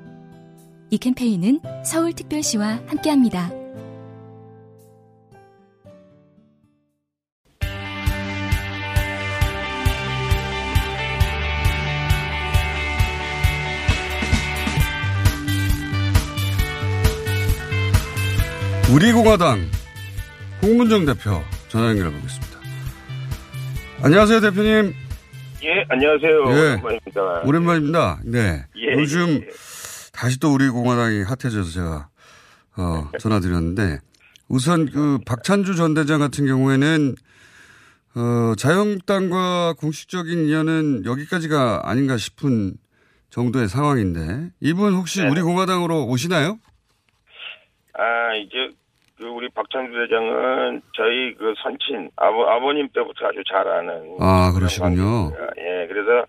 이 캠페인은 서울특별시와 함께합니다. 우리 공화당 홍문정 대표 전화 연결해 보겠습니다. 안녕하세요, 대표님. 예, 안녕하세요. 예. 오랜만입니다. 오랜만입니다. 네. 예, 요즘 예. 다시 또 우리 공화당이 핫해져서 제가 어, 전화드렸는데 우선 그 박찬주 전 대장 같은 경우에는 어, 자유한국당과 공식적인 인연은 여기까지가 아닌가 싶은 정도의 상황인데 이분 혹시 네. 우리 공화당으로 오시나요? 아, 이제 그 우리 박찬주 대장은 저희 그 선친 아버 아버님 때부터 아주 잘 아는 아 그러시군요. 예, 그래서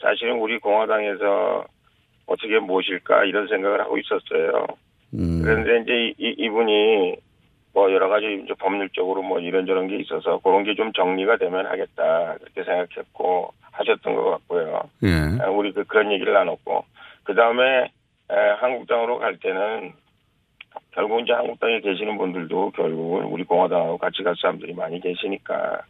사실은 우리 공화당에서 어떻게 모실까 이런 생각을 하고 있었어요. 음, 그런데 이제 이, 이- 이분이 뭐 여러 가지 이제 법률적으로 뭐 이런저런 게 있어서 그런 게 좀 정리가 되면 하겠다 그렇게 생각했고 하셨던 것 같고요. 예. 아, 우리 그 그런 얘기를 나눴고 그 다음에 한국당으로 갈 때는 결국 이제 한국당에 계시는 분들도 결국은 우리 공화당하고 같이 갈 사람들이 많이 계시니까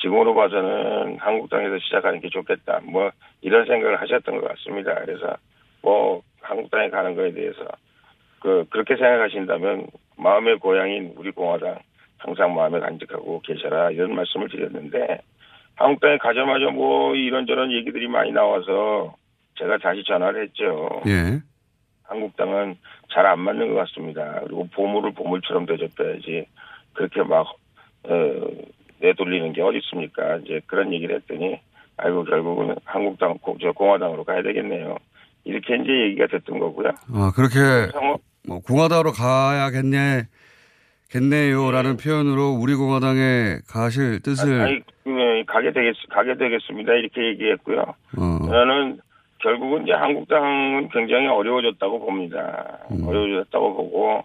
지금으로 봐서는 한국당에서 시작하는 게 좋겠다. 뭐 이런 생각을 하셨던 것 같습니다. 그래서 뭐 한국당에 가는 거에 대해서 그 그렇게 생각하신다면 마음의 고향인 우리 공화당 항상 마음에 간직하고 계셔라 이런 말씀을 드렸는데 한국당에 가자마자 뭐 이런저런 얘기들이 많이 나와서 제가 다시 전화를 했죠. 예. 한국당은 잘 안 맞는 것 같습니다. 그리고 보물을 보물처럼 대접해야지 그렇게 막 어, 내돌리는 게 어디 있습니까? 이제 그런 얘기를 했더니 아이고 결국은 한국당 공화당으로 가야 되겠네요. 이렇게 이제 얘기가 됐던 거고요. 아 그렇게 뭐 공화당으로 가야겠네 겠네요라는 네. 표현으로 우리 공화당에 가실 뜻을 아니, 그, 가게 되겠 가게 되겠습니다. 이렇게 얘기했고요. 어, 저는 결국은 이제 한국당은 굉장히 어려워졌다고 봅니다. 음. 어려워졌다고 보고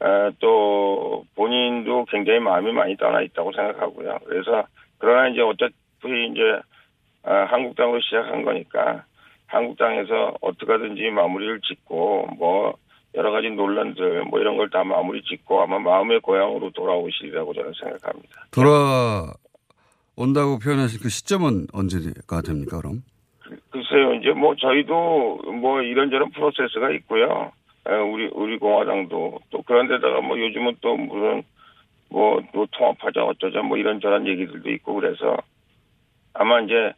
어, 또 본인도 굉장히 마음이 많이 떠나 있다고 생각하고요. 그래서 그러나 이제 어차피 이제 어, 한국당으로 시작한 거니까 한국당에서 어떻게 하든지 마무리를 짓고 뭐 여러 가지 논란들 뭐 이런 걸 다 마무리 짓고 아마 마음의 고향으로 돌아오시리라고 저는 생각합니다. 돌아온다고 표현하신 그 시점은 언제가 됩니까 그럼? 글쎄요, 이제 뭐 저희도 뭐 이런저런 프로세스가 있고요. 에, 우리 우리 공화당도 또 그런데다가 뭐 요즘은 또 무슨 뭐, 뭐 통합하자 어쩌자 뭐 이런저런 얘기들도 있고 그래서 아마 이제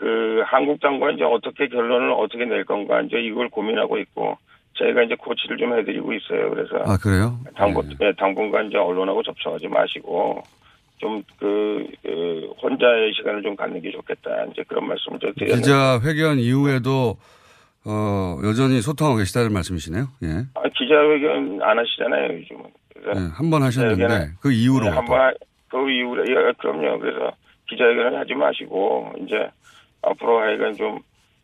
그 한국당과 이제 어떻게 결론을 어떻게 낼 건가 이제 이걸 고민하고 있고 저희가 이제 코치를 좀 해드리고 있어요. 그래서 아 그래요? 당분 예, 당분간 이제 언론하고 접촉하지 마시고 좀그 혼자의 시간을 좀 갖는 게 좋겠다 이제 그런 말씀을 좀 드렸는데 기자 회견 이후에도 어, 여전히 소통하고 계시다는 말씀이시네요. 예. 아, 기자 회견 안 하시잖아요 요즘은. 그래서 네, 한번 하셨는데 그 이후로 네, 한번 하- 그 이후로 예, 그럼요. 그래서 기자회견을 하지 마시고 이제 앞으로 하여간 좀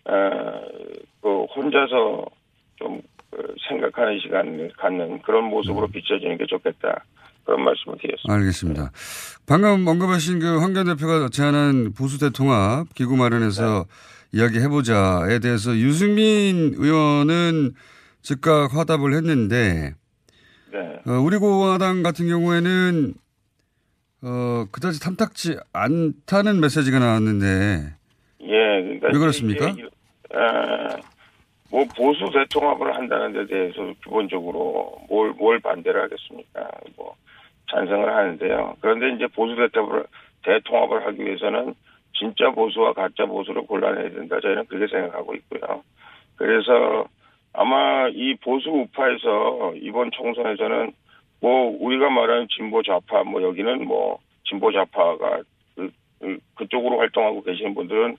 어, 그 혼자서 좀 그, 생각하는 시간을 갖는 그런 음. 모습으로 비춰지는 게 좋겠다. 그런 말씀을 드렸습니다. 알겠습니다. 방금 언급하신 그 황교안 대표가 제안한 보수 대통합 기구 마련해서 네. 이야기해보자에 대해서 유승민 의원은 즉각 화답을 했는데 네. 어, 우리 공화당 같은 경우에는 어, 그다지 탐탁지 않다는 메시지가 나왔는데 예, 그러니까 왜 그렇습니까? 이제, 어, 뭐 보수 대통합을 한다는 데 대해서 기본적으로 뭘, 뭘 반대를 하겠습니까? 뭐 찬성을 하는데요. 그런데 이제 보수 대통합을, 대통합을 하기 위해서는 진짜 보수와 가짜 보수를 골라내야 된다. 저희는 그렇게 생각하고 있고요. 그래서 아마 이 보수 우파에서 이번 총선에서는 뭐 우리가 말하는 진보 좌파 뭐 여기는 뭐 진보 좌파가 그, 그- 그쪽으로 활동하고 계시는 분들은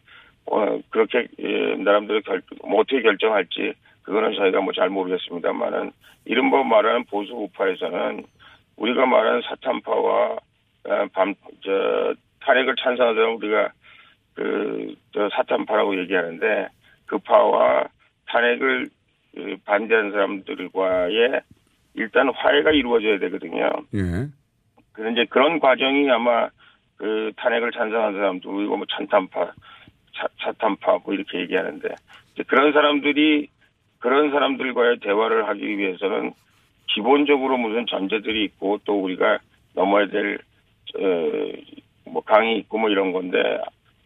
어, 그렇게 예, 나름대로 결, 뭐 어떻게 결정할지 그거는 저희가 뭐 잘 모르겠습니다만은 이른바 말하는 보수 우파에서는 우리가 말하는 사탄파와 어, 밤, 저, 탄핵을 찬성하는 우리가 그, 저 사탄파라고 얘기하는데 그 파와 탄핵을 그 반대하는 사람들과의 일단 화해가 이루어져야 되거든요. 예. 그런데 이제 그런 과정이 아마 그 탄핵을 찬성하는 사람도 이거 뭐 찬탄파, 차, 차탄파 뭐 이렇게 얘기하는데 이제 그런 사람들이 그런 사람들과의 대화를 하기 위해서는 기본적으로 무슨 전제들이 있고 또 우리가 넘어야 될, 어, 뭐 강이 있고 뭐 이런 건데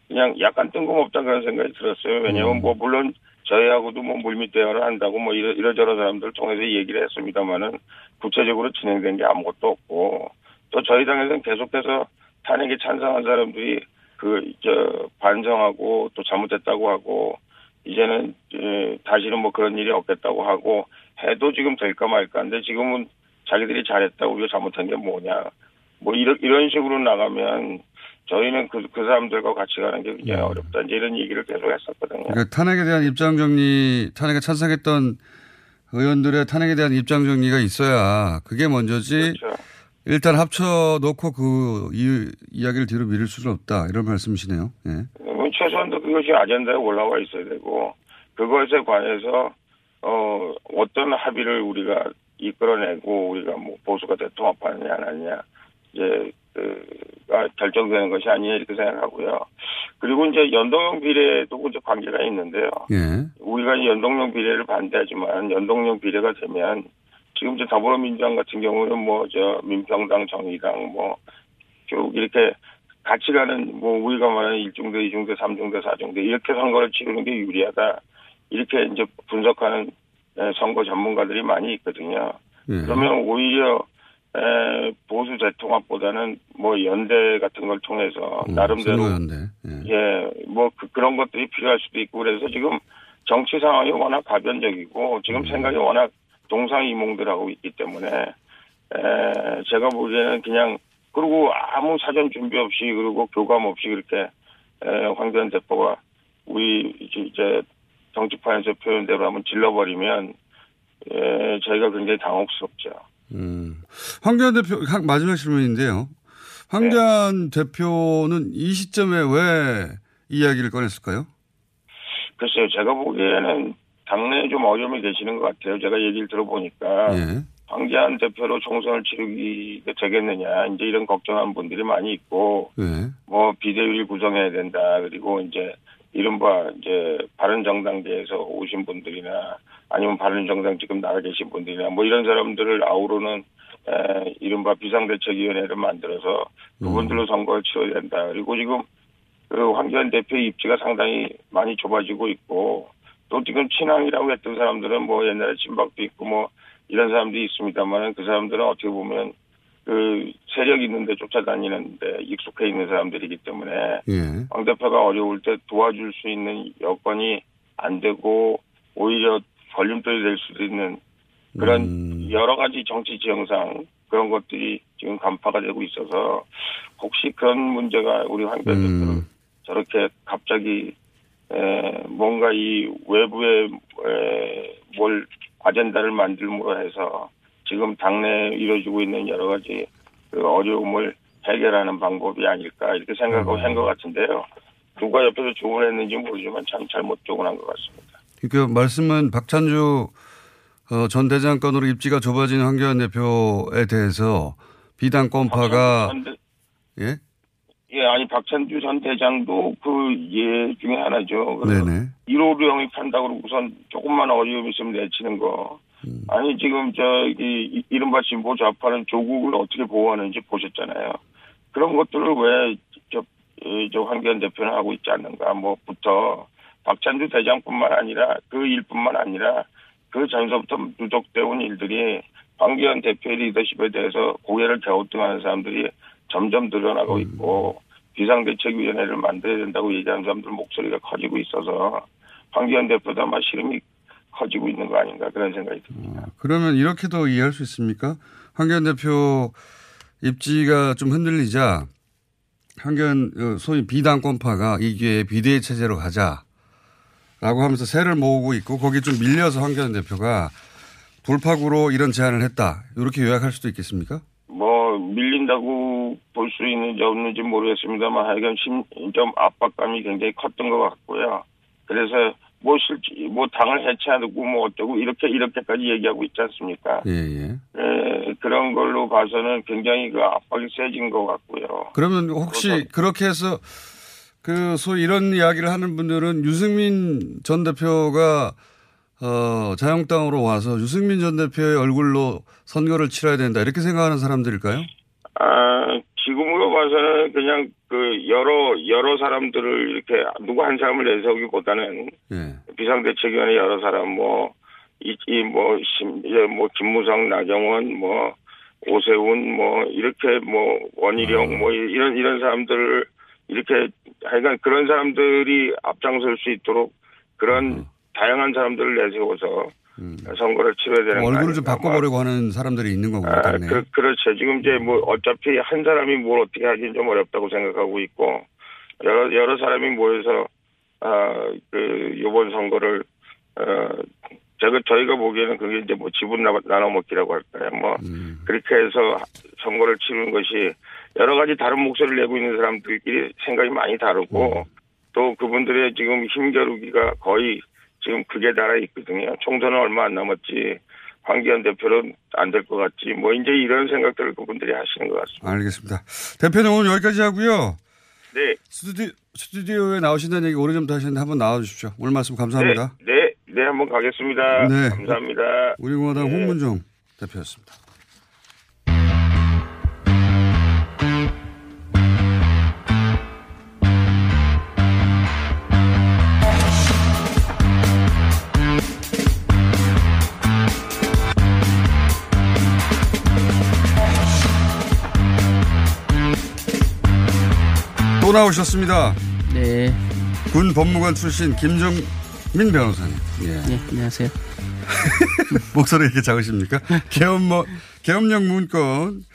그냥 약간 뜬금없다 그런 생각이 들었어요. 왜냐면 뭐 물론 저희하고도 뭐 물밑 대화를 한다고 뭐 이러, 이러저러 사람들 통해서 얘기를 했습니다만은 구체적으로 진행된 게 아무것도 없고 또 저희 당에서는 계속해서 탄핵에 찬성한 사람들이 그, 저, 반성하고 또 잘못했다고 하고 이제는 에, 다시는 뭐 그런 일이 없겠다고 하고 해도 지금 될까 말까 한데 지금은 자기들이 잘했다 우리가 잘못한 게 뭐냐 뭐 이런 이런 식으로 나가면 저희는 그, 그 사람들과 같이 가는 게 굉장히 어렵다 이제 이런 얘기를 계속 했었거든요. 그러니까 탄핵에 대한 입장 정리, 탄핵에 찬성했던 의원들의 탄핵에 대한 입장 정리가 있어야 그게 먼저지. 일단 합쳐놓고 그 이, 이야기를 뒤로 미룰 수는 없다. 이런 말씀이시네요. 예. 뭐 최소한도 그것이 아젠다에 올라와 있어야 되고 그것에 관해서 어 어떤 합의를 우리가 이끌어내고 우리가 뭐 보수가 대통합하느냐 안 하느냐 이제 그가 결정되는 것이 아니냐 이렇게 생각하고요. 그리고 이제 연동형 비례도 이제 관계가 있는데요. 예. 우리가 이 연동형 비례를 반대하지만 연동형 비례가 되면 지금 이제 더불어민주당 같은 경우는 뭐 저 민평당, 정의당 뭐 쭉 이렇게 같이 가는 뭐 우리가 말하는 1중대, 2중대, 3중대, 4중대 이렇게 선거를 치르는 게 유리하다. 이렇게 이제 분석하는 에, 선거 전문가들이 많이 있거든요. 예. 그러면 오히려 에, 보수 대통합보다는 뭐 연대 같은 걸 통해서 나름대로 선거연대. 예. 예, 뭐 그, 그런 것들이 필요할 수도 있고 그래서 지금 정치 상황이 워낙 가변적이고 지금 생각이 워낙 동상 이몽들하고 있기 때문에 에, 제가 보기에는 그냥 그리고 아무 사전 준비 없이 그리고 교감 없이 그렇게 에, 황교안 대표가 우리 이제- 정치판에서 표현대로 한번 질러버리면 에, 저희가 굉장히 당혹스럽죠. 음. 황교안 대표, 한- 마지막 질문인데요. 황교안 네. 대표는 이 시점에 왜 이야기를 꺼냈을까요? 글쎄요, 제가 보기에는 당내에 좀 어려움이 계시는 것 같아요. 제가 얘기를 들어보니까 예. 황교안 대표로 총선을 치르게 되겠느냐 이제 이런 걱정하는 분들이 많이 있고 예. 뭐 비대위를 구성해야 된다 그리고 이제 이른바 이제 바른정당계에서 오신 분들이나 아니면 바른정당 지금 나가 계신 분들이나 뭐 이런 사람들을 아우르는 에, 이른바 비상대책위원회를 만들어서 그분들로 선거를 치러야 된다 그리고 지금 그 황교안 대표의 입지가 상당히 많이 좁아지고 있고 또 지금 친황이라고 했던 사람들은 뭐 옛날에 친박도 있고 뭐 이런 사람들이 있습니다만은 그 사람들은 어떻게 보면 그 세력 있는데 쫓아다니는데 익숙해 있는 사람들이기 때문에 예. 황 대표가 어려울 때 도와줄 수 있는 여건이 안 되고 오히려 걸림돌이 될 수도 있는 그런 여러 가지 정치 지형상 그런 것들이 지금 간파가 되고 있어서 혹시 그런 문제가 우리 황 대표를 저렇게 갑자기 에, 뭔가 이 외부에 에, 뭘 아젠다를 만들므로 해서 지금 당내에 이루어지고 있는 여러 가지 그 어려움을 해결하는 방법이 아닐까 이렇게 생각하고 한 것 같은데요. 누가 옆에서 조언했는지 모르지만 참 잘못 조언한 것 같습니다. 그 말씀은 박찬주 어, 전 대장 건으로 입지가 좁아진 황교안 대표에 대해서 비단 권파가 전 대- 예? 예, 아니 박찬주 전 대장도 그 예 중에 하나죠. 네네. 1호로 영입한다고 우선 조금만 어려움 있으면 내치는 거. 아니 지금 저기 이- 이른바 진보 좌파는 조국을 어떻게 보호하는지 보셨잖아요. 그런 것들을 왜저 저 황교안 대표는 하고 있지 않는가 뭐부터 박찬주 대장뿐만 아니라 그 일뿐만 아니라 그 전서부터 누적되어 온 일들이 황교안 대표의 리더십에 대해서 고개를 갸우뚱하는 사람들이 점점 늘어나고 있고 비상대책위원회를 만들어야 된다고 얘기하는 사람들 목소리가 커지고 있어서 황교안 대표도 아마 시름이 커지고 있는 거 아닌가 그런 생각이 듭니다. 그러면 이렇게도 이해할 수 있습니까? 황교안 대표 입지가 좀 흔들리자 황교안 어, 소위 비당권파가 이 기회에 비대위 체제로 가자. 라고 하면서 세를 모으고 있고 거기에 좀 밀려서 황교안 대표가 돌파구로 이런 제안을 했다. 이렇게 요약할 수도 있겠습니까? 뭐 밀린다고 볼 수 있는지 없는지 모르겠습니다만 하여간 심, 좀 압박감이 굉장히 컸던 것 같고요. 그래서 뭐 실제 뭐 당을 해체하고 뭐 어쩌고 이렇게 이렇게까지 얘기하고 있지 않습니까? 예, 예. 예, 그런 걸로 봐서는 굉장히 그 압박이 세진 것 같고요. 그러면 혹시 그렇게 해서 그 소위 이런 이야기를 하는 분들은 유승민 전 대표가 어, 자영당으로 와서 유승민 전 대표의 얼굴로 선거를 치러야 된다 이렇게 생각하는 사람들일까요? 아, 지금으로 봐서는 그냥 그 여러 여러 사람들을 이렇게 누구 한 사람을 내세우기보다는 예. 비상대책위원회 여러 사람 뭐 이뭐 심뭐 김무성 나경원 뭐 오세훈 뭐 이렇게 뭐 원희룡 뭐 이런 이런 사람들을 이렇게 하여간 그런 사람들이 앞장설 수 있도록 그런 다양한 사람들을 내세워서 선거를 치러야 되는 거 음. 얼굴을 좀. 바꿔보려고 하는 사람들이 있는 거군요. 아. 그, 그렇죠. 지금 이제 뭐 어차피 한 사람이 뭘 어떻게 하긴 좀 어렵다고 생각하고 있고 여러 여러 사람이 모여서 아그 이번 선거를 어 제가 저희가 보기에는 그게 이제 뭐 지분 나- 나눠 먹기라고 할까요? 뭐 음. 그렇게 해서 선거를 치르는 것이 여러 가지 다른 목소리를 내고 있는 사람들끼리 생각이 많이 다르고 또 그분들의 지금 힘겨루기가 거의 지금 극에 달아 있거든요. 총선은 얼마 안 남았지. 황기현 대표는 안 될 것 같지. 뭐 이제 이런 생각들을 그분들이 하시는 것 같습니다. 알겠습니다. 대표님 오늘 여기까지 하고요. 네. 스튜디오, 스튜디오에 나오신다는 얘기 오래전부터 하셨는데 한번 나와주십시오. 오늘 말씀 감사합니다. 네, 네, 네, 한번 가겠습니다. 네. 감사합니다. 우리공화당 네. 홍문종 대표였습니다. 또 나오셨습니다. 네. 군 법무관 출신 김정민 변호사님. 예. 네, 안녕하세요. 목소리 이렇게 작으십니까? 계엄, 계엄령 문건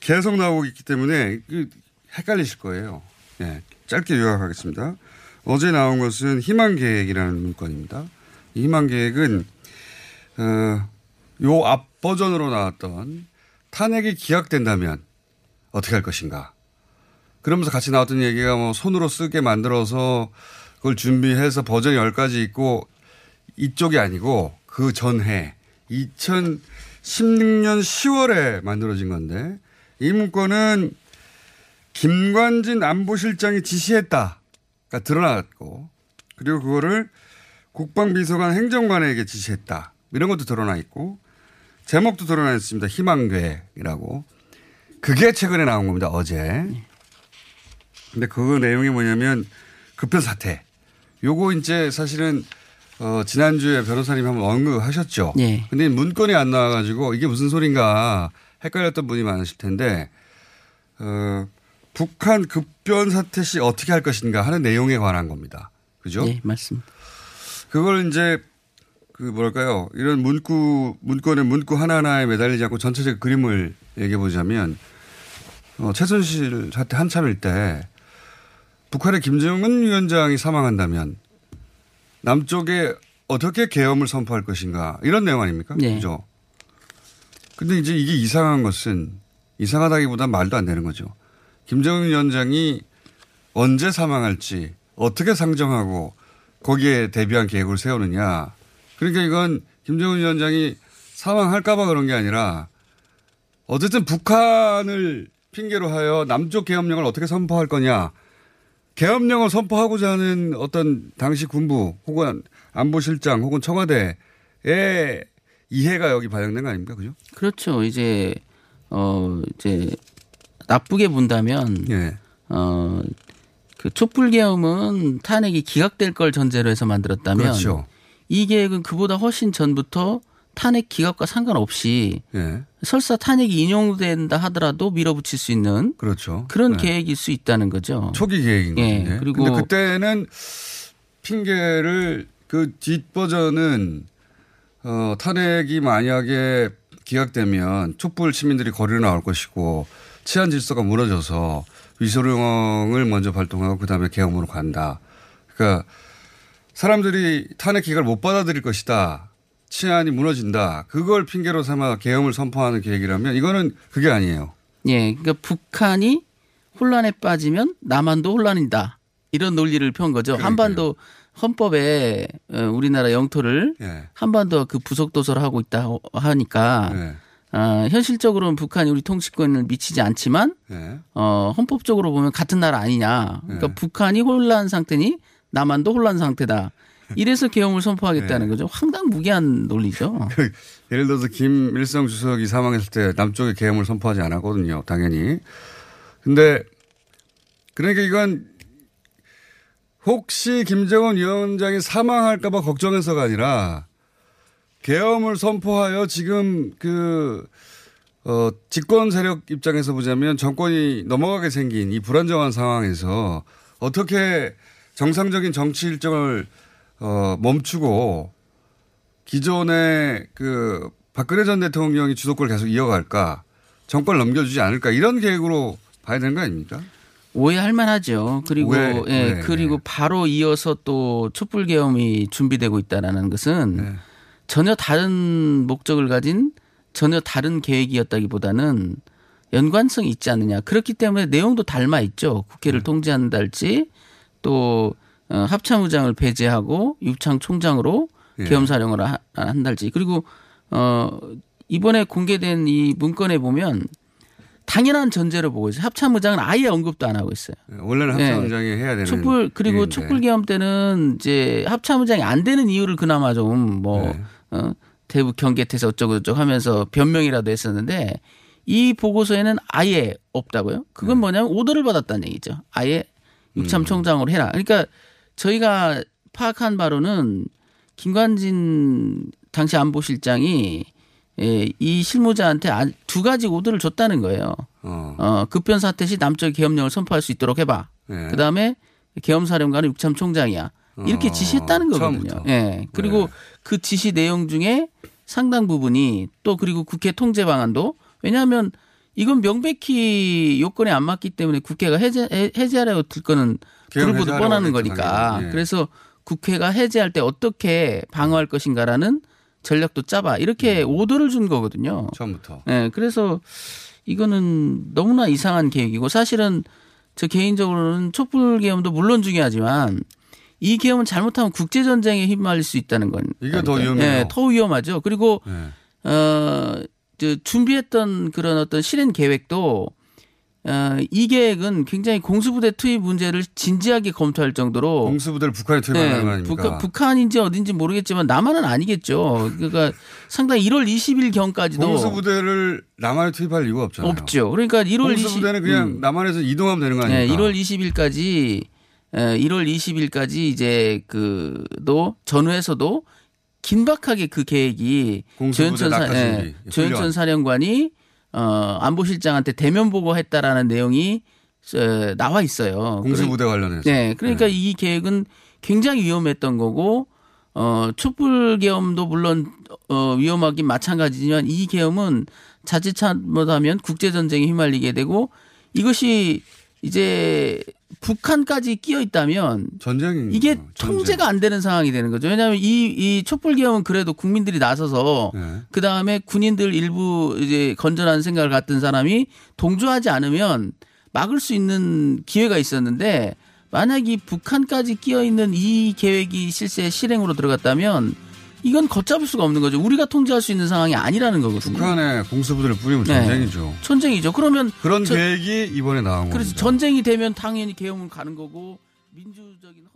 계속 나오고 있기 때문에 그 헷갈리실 거예요. 예. 짧게 요약하겠습니다. 어제 나온 것은 희망 계획이라는 문건입니다. 이 희망 계획은, 어, 요앞 버전으로 나왔던 탄핵이 기각된다면 어떻게 할 것인가. 그러면서 같이 나왔던 얘기가 뭐 손으로 쓰게 만들어서 그걸 준비해서 버전이 10가지 있고 이쪽이 아니고 그 전해. 2016년 10월에 만들어진 건데 이 문건은 김관진 안보실장이 지시했다가 드러났고 그리고 그거를 국방비서관 행정관에게 지시했다. 이런 것도 드러나 있고 제목도 드러나 있습니다. 희망계획이라고. 그게 최근에 나온 겁니다 어제 근데 그 내용이 뭐냐면 급변 사태 요거 이제 사실은 어, 지난주에 변호사님 한번 언급하셨죠. 네. 근데 문건이 안 나와가지고 이게 무슨 소린가 헷갈렸던 분이 많으실 텐데, 어, 북한 급변 사태 시 어떻게 할 것인가 하는 내용에 관한 겁니다. 그죠? 네, 맞습니다. 그걸 이제 그 뭐랄까요. 이런 문구, 문건의 문구 하나하나에 매달리지 않고 전체적 그림을 얘기해 보자면, 어, 최순실 사태 한참일 때 북한의 김정은 위원장이 사망한다면 남쪽에 어떻게 계엄을 선포할 것인가 이런 내용 아닙니까? 네. 그죠? 근데 이제 이게 이상한 것은 이상하다기보다 말도 안 되는 거죠. 김정은 위원장이 언제 사망할지 어떻게 상정하고 거기에 대비한 계획을 세우느냐. 그러니까 이건 김정은 위원장이 사망할까봐 그런 게 아니라 어쨌든 북한을 핑계로 하여 남쪽 계엄령을 어떻게 선포할 거냐. 계엄령을 선포하고자 하는 어떤 당시 군부 혹은 안보실장 혹은 청와대의 이해가 여기 반영된 거 아닙니까? 그죠? 그렇죠. 이제 어 이제 나쁘게 본다면 예. 어그 촛불 계엄은 탄핵이 기각될 걸 전제로 해서 만들었다면 그렇죠. 이 계획은 그보다 훨씬 전부터 탄핵 기각과 상관없이 예. 설사 탄핵이 인용된다 하더라도 밀어붙일 수 있는 그렇죠. 그런 네. 계획일 수 있다는 거죠. 초기 계획인 예, 건데. 그리고 근데 그때는 핑계를 그 뒷버전은 어, 탄핵이 만약에 기각되면 촛불 시민들이 거리로 나올 것이고 치안 질서가 무너져서 위소령을 먼저 발동하고 그다음에 계엄으로 간다. 그러니까 사람들이 탄핵 기각을 못 받아들일 것이다. 치안이 무너진다. 그걸 핑계로 삼아 계엄을 선포하는 계획이라면 이거는 그게 아니에요. 예, 그러니까 북한이 혼란에 빠지면 남한도 혼란이다. 이런 논리를 펴은 거죠. 한반도 헌법에 어, 우리나라 영토를 예. 한반도 그 부속 도서를 하고 있다 하니까 네. 어, 현실적으로는 북한이 우리 통치권을 미치지 않지만 예. 어, 헌법적으로 보면 같은 나라 아니냐. 그러니까 네. 북한이 혼란 상태니 남한도 혼란 상태다. 이래서 계엄을 선포하겠다는 네. 거죠. 황당무계한 논리죠. 예를 들어서 김일성 주석이 사망했을 때 남쪽에 계엄을 선포하지 않았거든요. 당연히. 근데 그러니까 이건 혹시 김정은 위원장이 사망할까봐 걱정해서가 아니라 계엄을 선포하여 지금 그, 어, 집권 세력 입장에서 보자면 정권이 넘어가게 생긴 이 불안정한 상황에서 어떻게 정상적인 정치 일정을 어, 멈추고 기존의 그 박근혜 전 대통령이 주도권을 계속 이어갈까 정권을 넘겨주지 않을까 이런 계획으로 봐야 되는 거 아닙니까? 오해할 만하죠. 그리고 오해, 예, 오해, 그리고 바로 이어서 또 촛불 계엄이 준비되고 있다라는 것은 네. 전혀 다른 목적을 가진 전혀 다른 계획이었다기보다는 연관성이 있지 않느냐. 그렇기 때문에 내용도 닮아 있죠. 네. 국회를 통제한달지 또 어, 합참의장을 배제하고 유창 총장으로 예. 계엄 사령을 하- 한달지. 그리고 어 이번에 공개된 이 문건에 보면 당연한 전제로 보고 있어요. 합참의장은 아예 언급도 안 하고 있어요. 원래는 네. 합참의장이 해야 되는 촛불 그리고 일인데. 촛불 계엄 때는 이제 합참의장이 안 되는 이유를 그나마 좀뭐 네. 어, 대북 경계태세 어쩌고 저쩌고 하면서 변명이라도 했었는데 이 보고서에는 아예 없다고요. 그건 네. 뭐냐면 오더를 받았다는 얘기죠. 아예 음. 육참총장으로 해라. 그러니까 저희가 파악한 바로는 김관진 당시 안보실장이 예, 이 실무자한테 아- 두 가지 오더를 줬다는 거예요. 어. 어, 급변 사태 시 남쪽 계엄령을 선포할 수 있도록 해봐. 네. 그 다음에 계엄사령관은 육참 총장이야. 이렇게 어, 지시했다는 거거든요. 처음부터. 예. 그리고 그 지시 내용 중에 상당 부분이 또 그리고 국회 통제 방안도 왜냐하면 이건 명백히 요건에 안 맞기 때문에 국회가 해제 해- 해제하려고 들 거는 불보도 뻔하는 거니까. 예. 그래서 국회가 해제할 때 어떻게 방어할 것인가라는 전략도 짜봐 이렇게 오더를 준 거거든요. 음. 처음부터. 네, 그래서 이거는 너무나 이상한 계획이고 사실은 저 개인적으로는 촛불 계엄도 물론 중요하지만 이 계엄은 잘못하면 국제 전쟁에 휘말릴 수 있다는 건 이게 더 위험해요. 예, 더 위험하죠. 그리고 네. 어, 저 준비했던 그런 어떤 실행 계획도 어, 이 계획은 굉장히 공수부대 투입 문제를 진지하게 검토할 정도로 공수부대를 북한에 투입하는 거 아닙니까? 북한, 북한인지 어딘지 모르겠지만 남한은 아니겠죠. 그러니까 상당히 1월 20일 경까지도 공수부대를 남한에 투입할 이유가 없잖아요. 없죠. 그러니까 1월 20 공수부대는 그냥 음. 남한에서 이동하면 되는 거 아닙니까? 네, 1월 20일까지 1월 20일까지 이제 그도 전후에서도 긴박하게 그 계획이 공수부대 조현천 사, 예, 조현천. 사령관이 어 안보실장한테 대면 보고했다라는 내용이 어, 나와 있어요. 공수부대 관련해서. 네, 그러니까 이 계획은 굉장히 위험했던 거고 어 촛불 계엄도 물론 어 위험하긴 마찬가지지만 이 계엄은 자칫 잘못하면 국제 전쟁에 휘말리게 되고 이것이 이제 북한까지 끼어 있다면 전쟁이 이게 통제가 안 되는 상황이 되는 거죠. 왜냐하면 이, 이 촛불 계엄은 그래도 국민들이 나서서 네. 그 다음에 군인들 일부 이제 건전한 생각을 갖던 사람이 동조하지 않으면 막을 수 있는 기회가 있었는데 만약 이 북한까지 끼어 있는 이 계획이 실제 실행으로 들어갔다면 이건 걷잡을 수가 없는 거죠. 우리가 통제할 수 있는 상황이 아니라는 거거든요. 북한에 공수부대를 뿌리면 네. 전쟁이죠. 전쟁이죠. 그러면 그런 저- 계획이 이번에 나온 그래서 겁니다. 전쟁이 되면 당연히 계엄을 가는 거고 민주적인